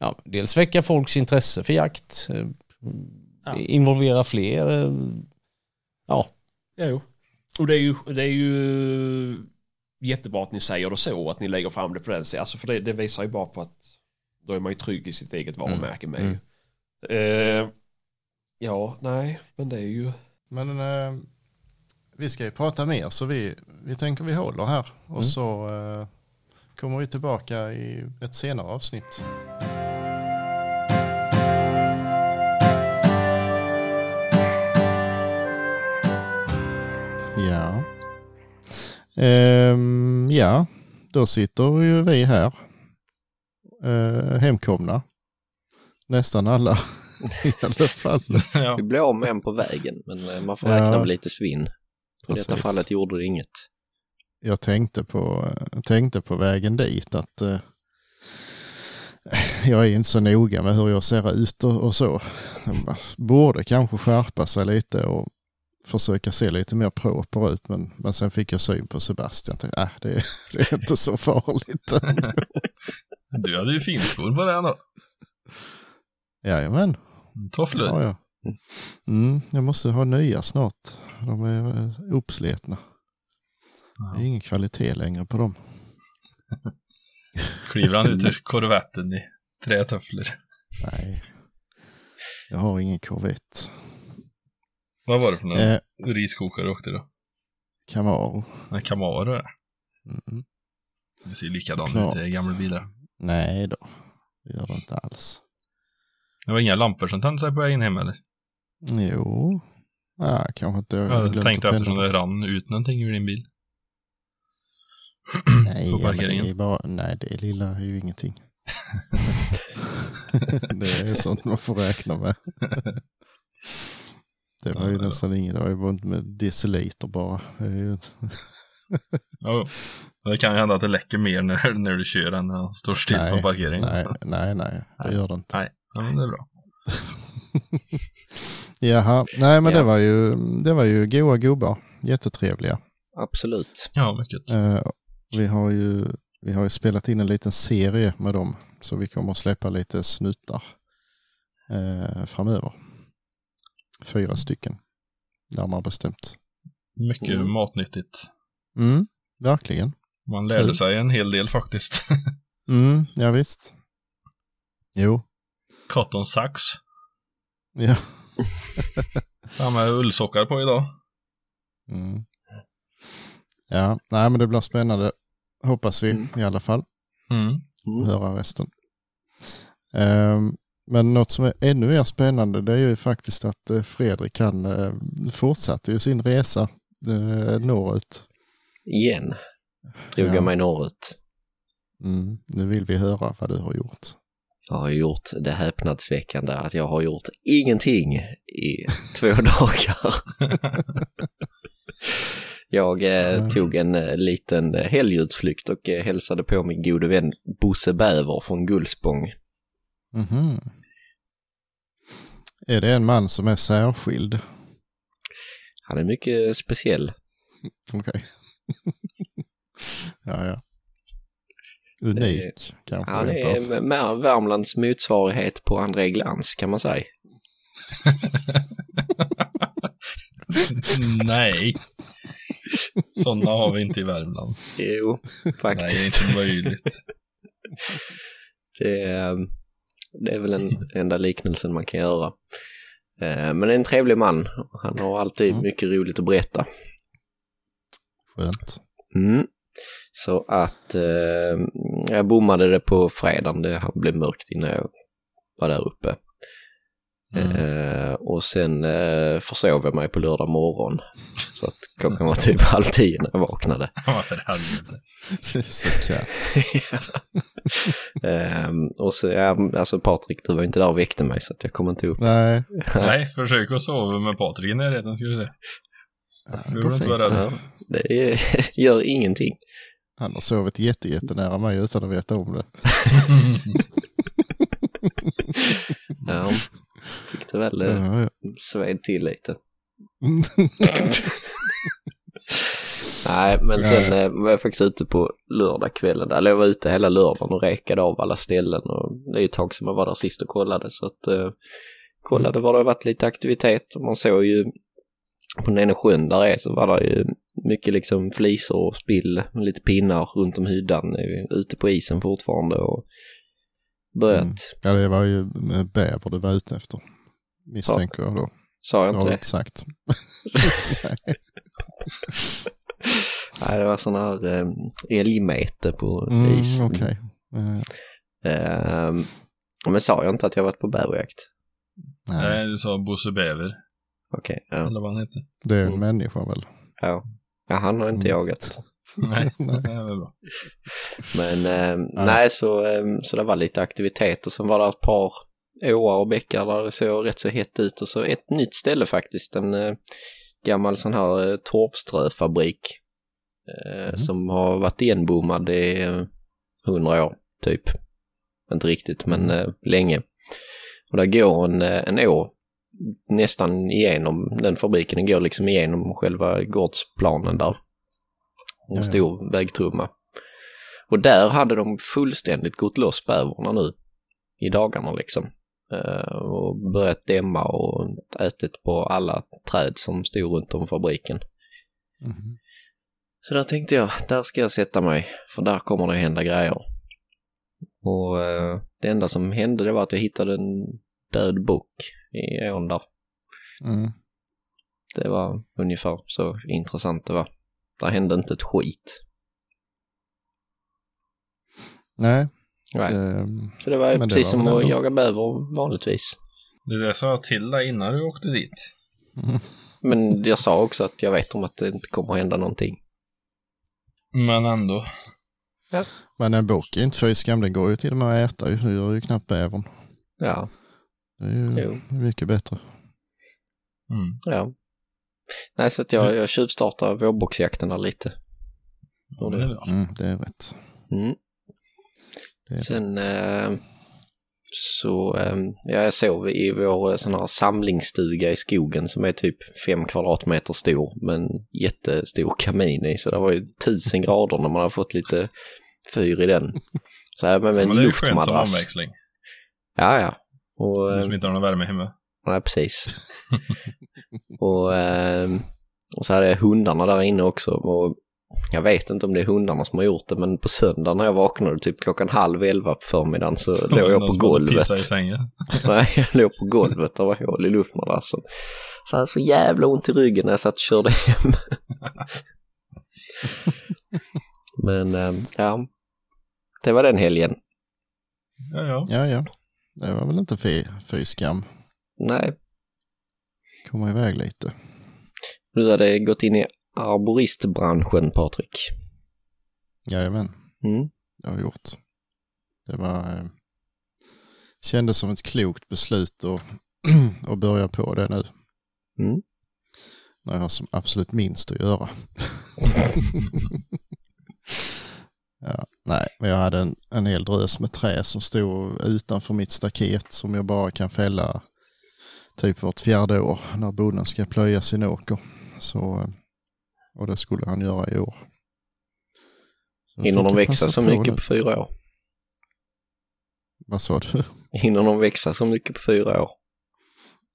ja, dels väcka folks intresse för jakt, eh, Ja. involvera fler. eh, Ja, Ja, jo. Och det är ju, det är ju jättebra att ni säger det så, att ni lägger fram det på det sättet. Alltså för det, det visar ju bara på att då är man ju trygg i sitt eget varumärke med. Mm. Eh, ja, nej, men det är ju... Men eh, vi ska ju prata mer så vi, vi tänker vi håller här och Mm. så eh, kommer vi tillbaka i ett senare avsnitt. Ja. Ehm, ja, då sitter ju vi här. Eh, hemkomna. Nästan alla i alla fall. Ja. Vi blev av med en på vägen, men eh, man får Ja. räkna med lite svinn. I detta fallet gjorde det inget. jag tänkte på, tänkte på vägen dit att eh, jag är inte så noga med hur jag ser ut och, och så. Man borde kanske skärpa sig lite och försöka se lite mer proper ut. Men, men sen fick jag syn på Sebastian. Tänkte, äh, det, det är inte så farligt ändå. Du hade ju finskor på den då. Jajamän, Tofflor. ja, ja. Mm, jag måste ha nya snart. De är eh, uppslitna. Det är ingen kvalitet längre på dem. Kliver han ut ur korvetten i trätofflor. Nej, jag har ingen Corvette. Vad var det för någon Eh, riskokare du åkte då? Camaro. En Camaro det. Mm. Det ser likadant ut i gamla bilar. Nej då, det gör det inte alls. Det var inga lampor som tände sig på vägen hem eller? Jo, ja, kanske inte. Jag Jag tänkte att eftersom det rann ut någonting ur din bil. Nej, Nej, på parkeringen. det är bara, nej, det lilla är ju ingenting. det är sånt man får räkna med. det var ju Ja, ja. nästan inget, det var ju bara med deciliter bara. Är. Ja, det kan ju hända att det läcker mer när, när du kör än när han står still på Nej, parkeringen. nej, nej, nej, det gör det inte. Nej, ja, men det är bra. Jaha, nej men Ja. det var ju, det var ju goa gubbar, jättetrevliga. Absolut. Ja, mycket. Eh, vi, har ju, vi har ju spelat in en liten serie med dem, så vi kommer att släppa lite snuttar eh, framöver. Fyra stycken, närmare bestämt. Mycket Mm. matnyttigt. Mm, verkligen. Man lärde Kul. sig en hel del faktiskt. Mm, ja, visst. Jo, Cotton sax. ja. Ja, med ullsockar på idag. Mm. Ja, nej men det blir spännande. Hoppas vi Mm. i alla fall. Mm. Mm. höra resten. Ehm, men något som är ännu mer spännande det är ju faktiskt att eh, Fredrik han eh, fortsatte ju sin resa eh, norrut. Igen drog Ja. jag mig norrut. Mm. Nu vill vi höra vad du har gjort. Jag har gjort det häpnadsväckande att jag har gjort ingenting i två dagar. jag eh, Mm. tog en eh, liten helgutflykt och eh, hälsade på min gode vän Bosse Bäver från Gullspång. Mhm. Är det en man som är särskild? Han är mycket speciell. Okej. ja, ja. Unik kanske. Han är mer Värmlands motsvarighet på André Glans kan man säga. Nej. Sådana har vi inte i Värmland. Jo, Nej, faktiskt. det är inte möjligt. Det är, det är väl den enda liknelsen man kan göra. Eh, Men det är en trevlig man. Han har alltid mycket roligt att berätta. Skönt. Mm. Så att eh, jag bommade det på fredagen. Det han blev mörkt innan jag var där uppe. Mm. Eh, och sen eh, försov jag mig på lördag morgon. Så att klockan var typ halv tio när jag vaknade. Ja, så kass. Ehm, och så, ja, alltså Patrik, du var inte där och väckte mig så att jag kom inte upp. Nej, Nej, försök att sova med Patrik i närheten ska du se. det Du behöver inte vara rädd. Ja, det är, gör ingenting. Han har sovit jätte, jättenära mig utan att veta om det. Ja, tyckte väl det Ja, ja. sved till lite. Nej, men sen eh, var jag faktiskt ute på lördagskvällen. Eller jag var ute hela lördagen och räkade av alla ställen. Och det är ju ett tag sedan man var där sist och kollade. Så att eh, kollade var det varit lite aktivitet. Och man såg ju på den ena sjön där är så var det ju mycket liksom flisor och spill. Lite pinnar runt om hyddan. eh, Ute på isen fortfarande. Och börjat. Mm. Ja, det var ju eh, bäver du var ute efter. Misstänker jag då. Sa jag Det inte har det? inte sagt. Nej, det var sån här eh, älgmete på Mm, isen. Okej. Eh, Ehm, men sa jag inte att jag varit på bäverjakt? nej, Nej, du sa Bosse Bäver, Okej, ja. eller vad han heter. det är en människa väl? ja. Ja, han har inte Mm. jagat. Nej, Nej. det är väl bra. Men ehm, nej, så, ehm, så det var lite aktivitet och sen var det ett par åar och bäckar där det såg rätt så hett ut och så ett nytt ställe faktiskt, en eh, gammal sån här eh, torvströfabrik eh, Mhm. som har varit igenbommad i eh, hundra år typ. Inte riktigt, men eh, länge. Och där går en, eh, en å nästan igenom den fabriken, den går liksom igenom själva gårdsplanen där. En ja. stor vägtrumma. Och där hade de fullständigt gått loss bävrarna nu i dagarna liksom. Eh, och börjat dämma och ätit på alla träd som stod runt om fabriken. Mhm. Så där tänkte jag, där ska jag sätta mig, för där kommer det hända grejer. Och eh, det enda som hände det var att jag hittade en död bock i ån där. Mm. Det var ungefär så intressant det var. Där hände inte ett skit. Nej, Nej. ehm, Så det var ju det precis var som att ändå- jaga bäver vanligtvis. Det är det sa jag till dig innan du åkte dit. Men jag sa också att jag vet om att det inte kommer att hända någonting. Men ändå. Ja. Men en bok är inte fyskam, den går ju till och med att äta ju. Det gör ju knappt bävern. Ja, Det är ju Jo. mycket bättre. Mm. ja. Nej, så att jag, jag tjuvstartar vårboxjakterna lite. Ja, det är. Mm, det är rätt. Mm. Det är Sen eh, så, eh, ja, jag sov i vår eh, sån här samlingsstuga i skogen som är typ fem kvadratmeter stor med en jättestor kamin i. Så det var ju tusen grader när man har fått lite fyr i den. Så här med, med en Men luftmadrass. Ja, ja. Och, Du eh, som inte har någon värme hemma. Nej, precis. och, eh, och så hade jag hundarna där inne också. Och jag vet inte om det är hundarna som har gjort det, men på söndag när jag vaknade typ klockan halv elva på förmiddagen så låg jag på golvet. i sängen. Nej, jag låg på golvet, det var hål i luftmadrassen. Så jag hade så jävla ont i ryggen när jag satt och körde hem. men eh, ja, det var den helgen. Ja, ja. Ja, ja. Det var väl inte fy, fy skam. Nej, Komma iväg lite. du hade gått in i arboristbranschen, Patrik. Jajamän, Mm. det har jag gjort. Det var... Eh, kändes som ett klokt beslut att, att börja på det nu. Mm. När jag har som absolut minst att göra. ja, nej, men jag hade en, en hel drös med trä som stod utanför mitt staket som jag bara kan fälla typ vart fjärde år när bonden ska plöja sin åker. Så, eh, och det skulle han göra i år. Så Hinner de växa så mycket nu. på fyra år? Vad sa du? Hinner de växa så mycket på fyra år?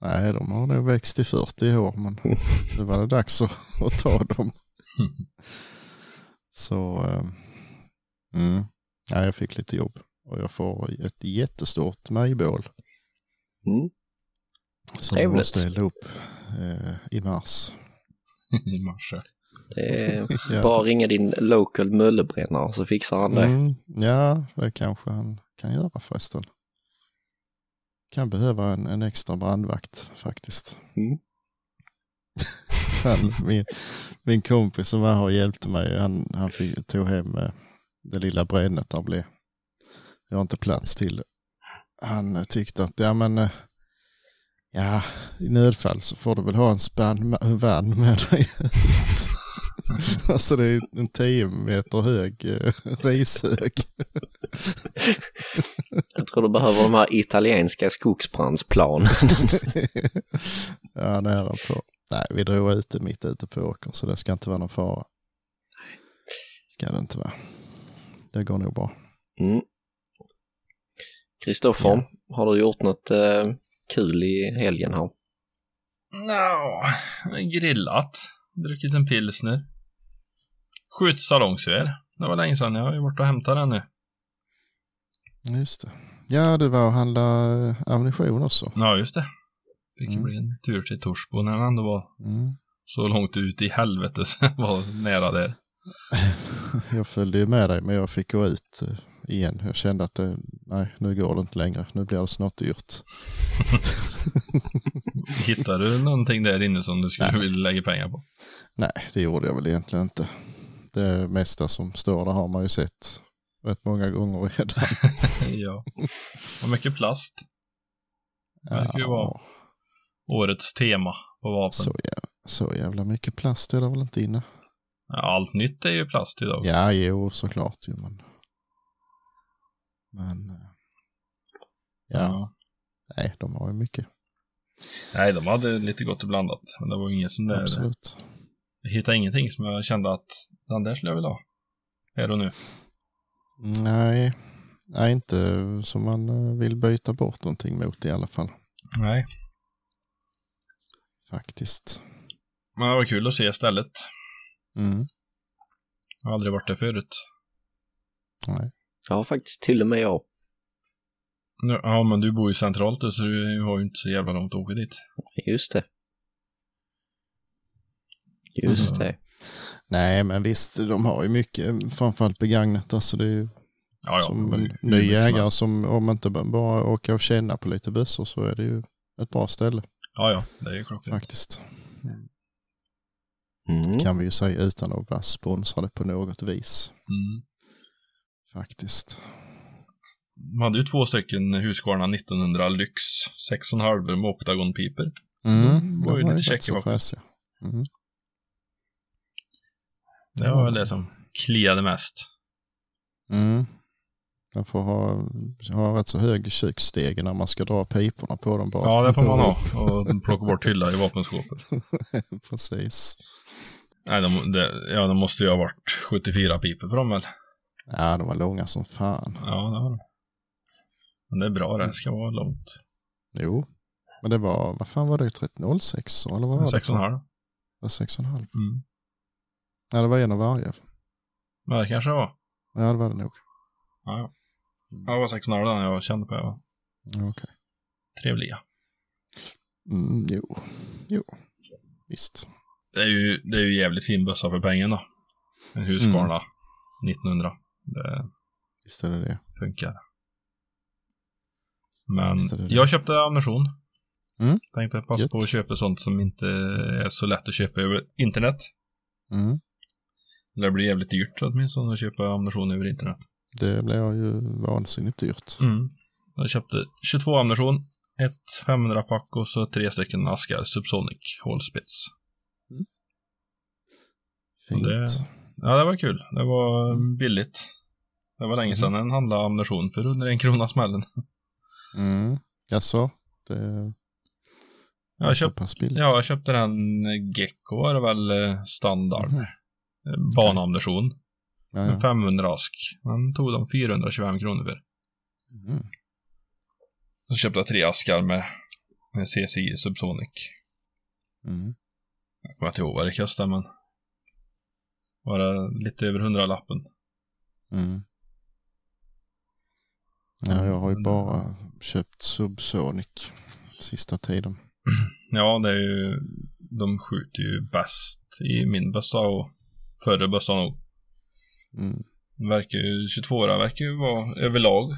Nej, de har nog växt till 40 i år, men nu var det dags att, att ta dem. Så, eh, mm. ja, jag fick lite jobb och jag får ett jättestort majbål Mm. som jag Trevligt. måste elda upp eh, i mars. I mars. ja. Det är Ja. bara ringa din local möllebrännare så fixar han det. Mm, ja, det kanske han kan göra förresten. Kan behöva en, en extra brandvakt faktiskt. Mm. Han, min, min kompis som var här och hjälpte mig, han, han fick, tog hem eh, det lilla brännet där blev. Jag har inte plats till det. Han eh, tyckte att, ja men, eh, ja i nödfall så får du väl ha en spann, en med dig. alltså det är en 10 meter hög eh, rishög. Jag tror du behöver de här italienska skogsbrandsplanen. ja, nära på. Nej, vi drog ut det mitt ute på åkern så det ska inte vara någon fara. Ska det inte vara. Det går nog bra. Mm. Kristoffer, har du gjort något eh, kul i helgen här? Nå, grillat. Druckit en pilsner. Skjut salongsgevär. Det var länge sedan. Jag har ju varit och hämtat den nu. Just det. Ja, du var och handlade eh, ammunition också. Ja, just det. Fick Mm. bli en tur till Torsbo när den ändå var Mm. så långt ut i helvete så var nära där. Jag följde ju med dig men jag fick gå ut eh, igen. Jag kände att det, nej, nu går det inte längre. Nu blir det snart dyrt. Hittade du någonting där inne som du skulle Nej. vilja lägga pengar på? Nej, det gjorde jag väl egentligen inte. Det mesta som står där har man ju sett rätt många gånger redan. ja. Och mycket plast. Det verkar ju vara årets tema på vapen. så, jävla, så jävla mycket plast är det väl inte inne? Ja, allt nytt är ju plast idag. Ja, jo, såklart ju, men... Men... eh, Ja, nej, de har ju mycket. Nej, de hade lite gott och blandat. Men det var ingen sån där. Absolut. Jag hittade ingenting som jag kände att den där skulle jag vilja ha. Här och nu. Nej, nej, inte som man eh, vill byta bort någonting mot i alla fall. Nej. Faktiskt. Men det var kul att se stället. Mm. Jag har aldrig varit där förut. Nej. Ja, faktiskt till och med jag. Nu- Ja, men du bor ju centralt så du har ju inte så jävla långt att åka dit. Just det. Just Mm. det. nej, men visst, de har ju mycket, framförallt begagnat. Alltså det är ju Ja, ja. som en ny mycket som jägare helst. som, om man inte bara åker och känna på lite bössor så är det ju ett bra ställe Ja, ja. Det är ju klockrent. faktiskt. Mm. Kan vi ju säga utan att vara sponsrade på något vis. Mm. Faktiskt. De hade ju två stycken Husqvarna 1900 Lyx 6,5 med oktagonpiper. Mm, var ju lite rätt checka så bakom. fräsiga. Mm. Det var väl det som kliade mest. Mm. Man får ha, ha rätt så hög köksstege när man ska dra piporna på dem bara. Ja, det får man ha. Och plocka bort hylla i vapenskåpet. Precis. Nej, de, det, ja, de måste ju ha varit 74 piper på dem väl? Ja, de var långa som fan. Ja, det har de. Men det är bra det. ska vara långt. Jo. Men det var, vad fan var det? 3006 eller vad var det? 6,5. Det var 6,5. Mm. Ja, det var en av varje. Men det kanske det var. Ja, det var det nog. Ja, ja. Ja, Det var 6,5 den jag kände på. Ja, Okej. Trevliga. Mm, jo. Jo. Visst. Det är ju, det är ju jävligt fin bössa för pengen då. En Husqvarna 1900. Det Visst är det det. funkar. Men det det. jag köpte ammunition. Mm. Tänkte passa Gött. på att köpa sånt som inte är så lätt att köpa över internet. Mm. Det blir jävligt dyrt åtminstone att köpa ammunition över internet. Det blev ju vansinnigt dyrt. Mm. Jag köpte 22 ammunition, ett 500-pack och så tre stycken askar Subsonic Hålspets. Fint. Det, ja, det var kul. Det var billigt. Det var länge sedan en handlade ammunition för under en krona smällen. Mm. Jaså? Det Jag köpt, ja, jag köpte den Gecko var det väl eh, standard. Mhm. Eh, Banammunition. Ja, ja. 500 ask. Den tog de 425 kronor för. Mm. Så köpte jag tre askar med, med CCI Subsonic. Mm. Jag kommer inte ihåg vad det kostade men det lite över 100 lappen. Mm. Ja, jag har ju bara köpt Subsonic sista tiden. Ja, det är ju, de skjuter ju bäst i min bössa och förre bössa nog. Mm. Verkar ju, 22 verkar ju vara överlag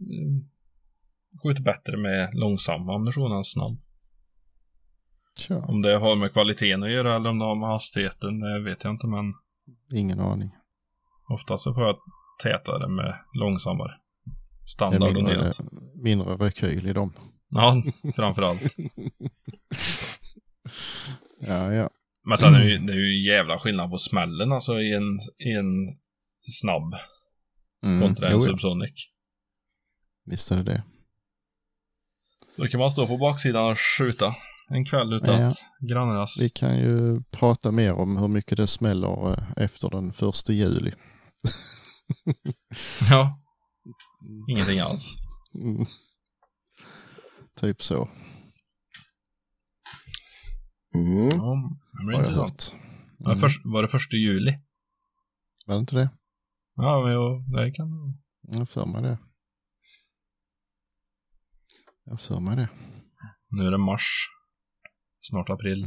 mm, skjuter bättre med långsam ammunition än snabb. Tja, Om det har med kvaliteten att göra eller om det har med hastigheten, det vet jag inte men ingen aning. ofta så får jag tätare med långsammare. Standard och mindre, neråt. mindre rekyl i dem. Ja, framförallt. Ja, ja. Men sen är det ju, det är ju en jävla skillnad på smällen alltså i en, i en snabb Mm. kontra en Jo, ja. subsonic. Visst är det det. Då kan man stå på baksidan och skjuta en kväll utan Ja. att grannarnas... Vi kan ju prata mer om hur mycket det smäller eh, efter den första juli. Ja. Ingenting alls. Mm. Typ så, Mm. Ja, det blir intressant. Ja, Mm. först, var det första juli? Var det inte det? Ja, men jo, det kan Jag för mig det. Jag för mig det. Nu är det mars. Snart april.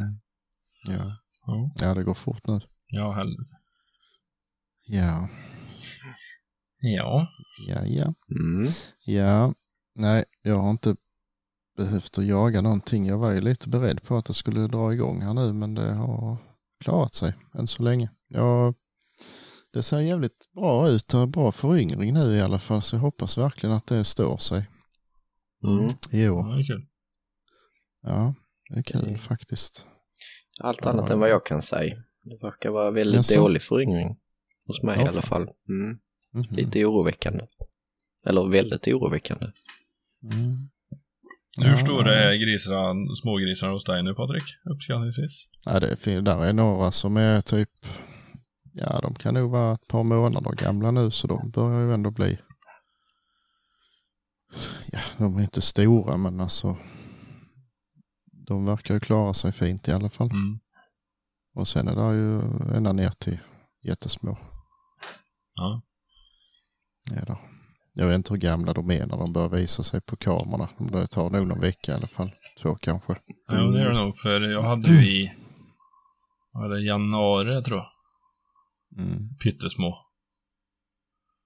Ja, Ja, ja det går fort nu. ja helvete. Ja, Ja. ja, ja. Mm. Ja, nej, jag har inte behövt att jaga någonting. Jag var ju lite beredd på att det skulle dra igång här nu, men det har klarat sig än så länge. Ja, det ser jävligt bra ut. Det är bra föryngring nu i alla fall, så jag hoppas verkligen att det står sig Mm. i ja, år. det är kul. Ja, det är kul Mm. faktiskt. Allt Ja, annat ja. än vad jag kan säga. Det verkar vara väldigt Jaså? dålig föryngring. Hos mig Ja, i alla fall. Mm. Mhm. Lite oroväckande. Eller väldigt oroväckande. Mm. Hur Ja, stora ja. är grisarna, smågrisarna hos dig nu Patrik? Uppskattningsvis? Ja, det är, fin- där är några som är typ, ja de kan nog vara ett par månader gamla nu så de börjar ju ändå bli, ja de är inte stora men alltså de verkar ju klara sig fint i alla fall. Mm. Och sen är det ju ända ner till jättesmå. Ja. Ja, då. Jag vet inte hur gamla de är när de börjar visa sig på kamerorna. Det tar nog någon vecka i alla fall. Två kanske. Ja, det gör det nog. För jag hade ju i, vad var det, januari tror jag. Mm. Pyttesmå.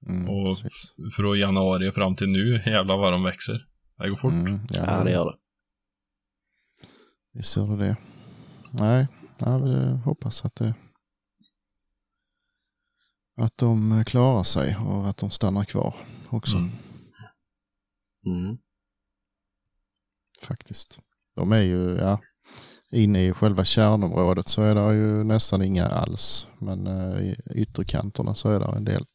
Mm, Och precis. från januari fram till nu, jävlar vad de växer. Det går fort. Mm, Ja, det gör det. Visst gör det det. Nej, jag hoppas att det att de klarar sig och att de stannar kvar också. Mm. Mm. Faktiskt. De är ju, ja, inne i själva kärnområdet så är det ju nästan inga alls. Men eh, i ytterkanterna så är det en del.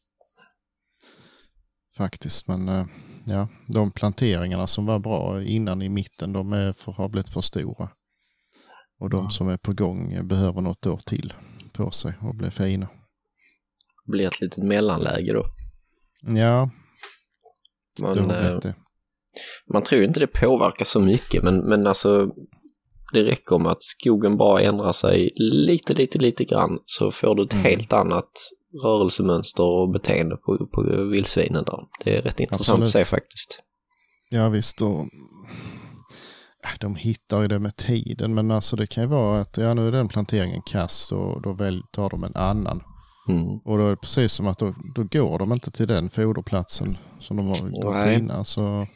Faktiskt, men eh, ja, de planteringarna som var bra innan i mitten, de är för, har blivit för stora. Och de som är på gång eh, behöver något år till på sig och bli fina. Blir ett litet mellanläge då. Ja, det Man, har eh, blivit det. man tror inte det påverkar så mycket, men, men alltså det räcker med att skogen bara ändrar sig lite, lite, lite grann så får du ett Mm. helt annat rörelsemönster och beteende på, på vildsvinen där. Det är rätt intressant att se Absolut. faktiskt. Ja visst, och de hittar ju det med tiden, men alltså det kan ju vara att ja, nu är den planteringen kast och då väl tar de en annan. Mm. Och då är det precis som att då, då går de inte till den foderplatsen som de var gått innan. Så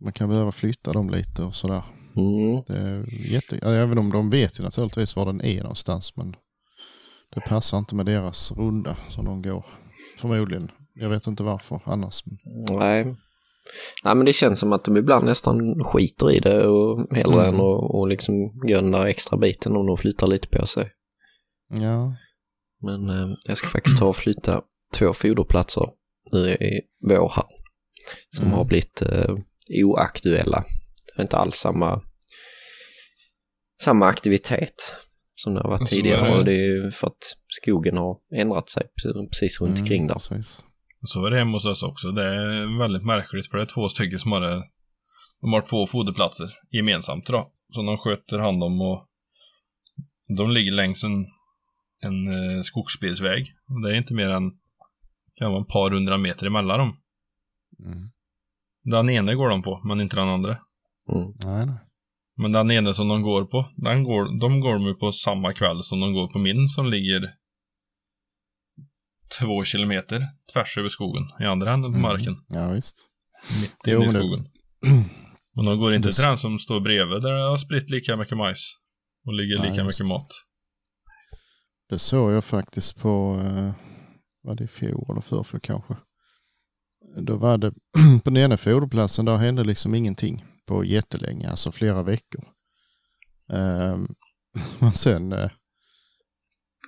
man kan behöva flytta dem lite och sådär. Mm. Det är jätte, även om de vet ju naturligtvis var den är någonstans, men det passar inte med deras runda som de går. Förmodligen. Jag vet inte varför annars. Nej. Nej, men det känns som att de ibland nästan skiter i det och hellre Mm. än att och liksom gå den där extra biten om de flyttar lite på sig. Ja, Men eh, jag ska faktiskt ta och flytta två foderplatser nu i vår här. Som Mm. har blivit eh, oaktuella. Det är inte alls samma, samma aktivitet som det har varit Så tidigare. är det. Och det är ju för att skogen har ändrat sig precis- precis runt Mm, omkring där. Precis. Så är det hemma hos oss också. Det är väldigt märkligt för det är två stycken som har det. De har två foderplatser gemensamt då. Som de sköter hand om och de ligger längs en, en eh, skogsbilsväg. Och Det är inte mer än kan vara ett par hundra meter emellan dem. Mm. Den ene går de på, men inte den andra. Mm. Nej, nej. Men den ene som de går på, den går, de går de på samma kväll som de går på min som ligger två kilometer tvärs över skogen i andra änden på Mm. marken. Ja, visst. Mitt Jo, inne i men det- skogen. Men de går inte Det- till den som står bredvid där det har spritt lika mycket majs. Och ligger Nej, lika just mycket det. mat. Det såg jag faktiskt på, eh, var det i fjol eller förrfjol kanske. Då var det, på den ena foderplatsen, där hände liksom ingenting på jättelänge, alltså flera veckor. Ehm, men sen eh,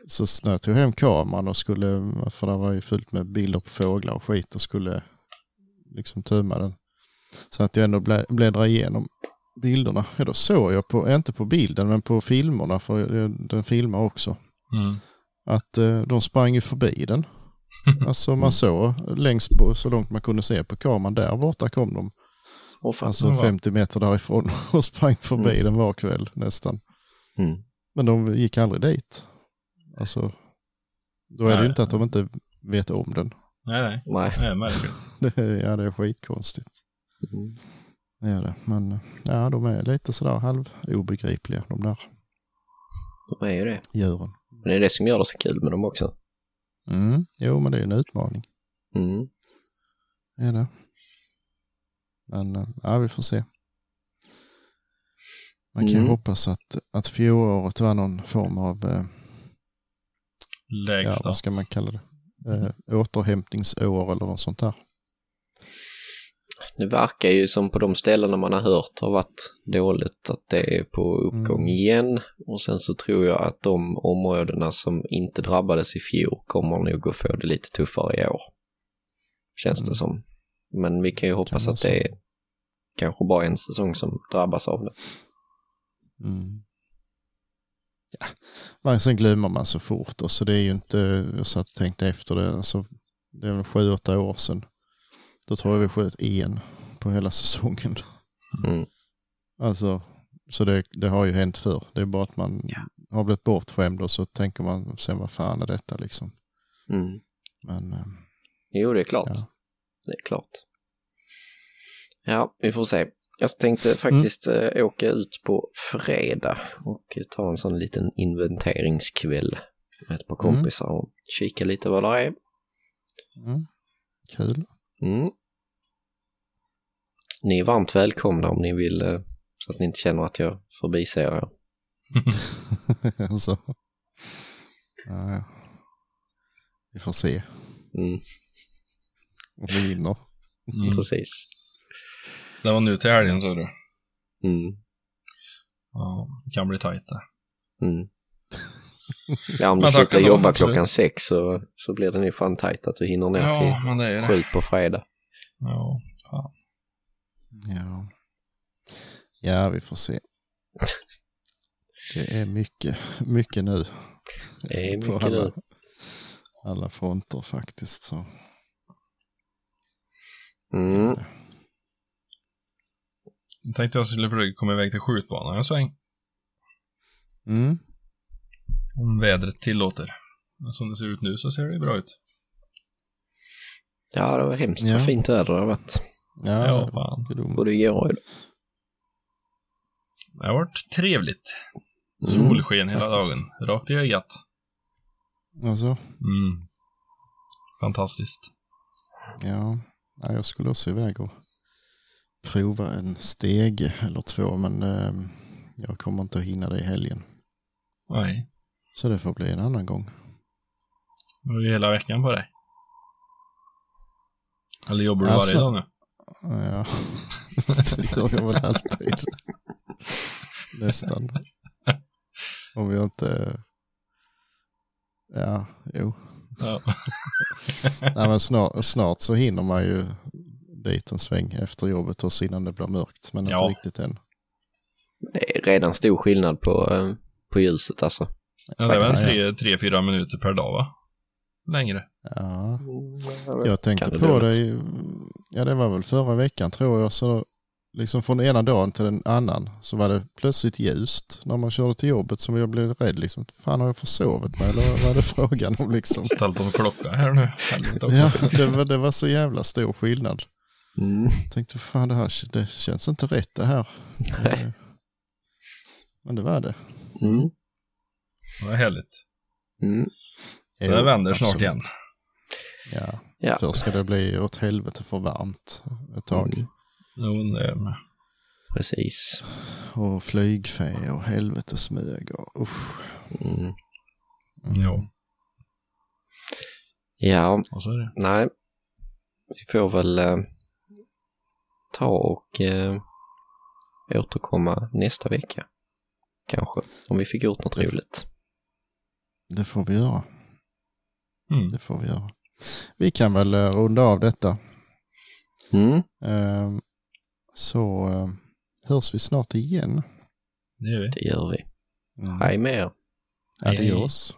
så när jag tog hem kameran och skulle, för det var ju fullt med bilder på fåglar och skit och skulle liksom tömma den. Så att jag ändå blä, bläddra igenom bilderna. Ja, då såg jag på, inte på bilden men på filmerna, för den filmar också Mm. att eh, de sprang ju förbi den. Alltså man såg längst på, så långt man kunde se på kameran, där borta kom de. Fan. Alltså vad- 50 meter därifrån och sprang förbi Mm. den var kväll nästan. Mm. Men de gick aldrig dit. Alltså, då är det Nej. ju inte att de inte vet om den. Nej, nej. Nej. Det är märkligt. Det är, ja, det är skitkonstigt. Mm. Det är det. Men ja, de är lite sådär halv obegripliga de där De är ju det. djuren. Men det är det som gör det så kul med dem också. Mm. Jo, men det är en utmaning. Mm. är det. Men eh, ja, vi får se. Man kan ju Mm. hoppas att, att fjolåret var någon form av, eh, ja, Lägsta. vad ska man kalla det, eh, återhämtningsår eller något sånt där. Det verkar ju som på de ställena man har hört har varit dåligt att det är på uppgång Mm. igen. Och sen så tror jag att de områdena som inte drabbades i fjol kommer nog att få det lite tuffare i år. Känns Mm. det som. Men vi kan ju hoppas vara att det är kanske bara en säsong som drabbas av det. Mm. Ja. Men sen glömmer man så fort och så det är ju inte, jag satt och tänkte efter det, alltså, det är väl sju, åtta år sedan. Då tror jag vi sköt en på hela säsongen. Mm. Alltså, så det, det har ju hänt förr. Det är bara att man har blivit bortskämd och så tänker man sen vad fan är detta liksom. Mm. Men eh, Jo, det är klart. Ja. Det är klart. Ja, vi får se. Jag tänkte faktiskt eh, åka ut på fredag och ta en sån liten inventeringskväll med ett par Mm. kompisar och kika lite vad det är. mm, kul. Mm. Ni är varmt välkomna om ni vill eh, så att ni inte känner att jag förbiser er. alltså. ja, ja. Vi får se Mm, om vi hinner. Mm. Precis. Det var nu till helgen så du. Mm, Ja, det kan bli tajt det. mm. Ja, om du slutar jobba klockan sex så, så blir det nog fan tajt att du hinner ner Ja, till sju på fredag. Ja, fan. Ja. ja, vi får se. Det är mycket, mycket nu. Det är på mycket alla, nu. alla fronter faktiskt. Så. Mm. Jag tänkte jag skulle försöka komma iväg till skjutbanan en sväng. Mm. Om vädret tillåter. Men som det ser ut nu så ser det bra ut. Ja, det var hemskt Ja. vad fint väder det har varit. Ja, Ja, fan. Både igår och idag. Det har varit trevligt. Mm, Solsken hela faktiskt. dagen. Rakt i ögat. Alltså, Mm. Fantastiskt. ja. Ja, jag skulle också iväg och prova en stege eller två, men eh, jag kommer inte att hinna det i helgen. Nej. Så det får bli en annan gång. Du har ju hela veckan på dig. Eller jobbar du Alltså- varje dag nu? Ja, det gör jag väl alltid. Nästan. Om jag inte... Ja, jo. Ja. Nej, men snart, snart så hinner man ju dit en sväng efter jobbet och innan det blir mörkt. Men Ja. inte riktigt än. Det är redan stor skillnad på, eh, på ljuset alltså. ja det är väl tre, tre, fyra minuter per dag va? Längre. Ja, Jag jag tänkte det på det, i- ja det var väl förra veckan tror jag. Så liksom från ena dagen till den annan så var det plötsligt ljust när man körde till jobbet som jag blev rädd liksom. Fan har jag försovit mig eller vad var det frågan om liksom? Ställt om klocka här nu. Ja, det var, det var så jävla stor skillnad. Mm. Jag tänkte fan det här det känns inte rätt det här. Nej. Men det var det. Mm. Det var härligt. Mm. Så det vänder absolut. snart igen. Ja, Ja. först ska det bli åt helvete för varmt ett tag. Mm. Det med. Precis. Och flygfä och helvetesmög och usch. Mm. Jo, Ja, och så är det. nej. Vi får väl eh, ta och eh, återkomma nästa vecka. Kanske, om vi fick gjort något roligt. Det får vi göra. Mm. Det får vi göra. Vi kan väl eh, runda av detta. Mm. Ehm, Så eh, hörs vi snart igen. Det gör vi. Det gör vi. Mm. Hej med er. Adios.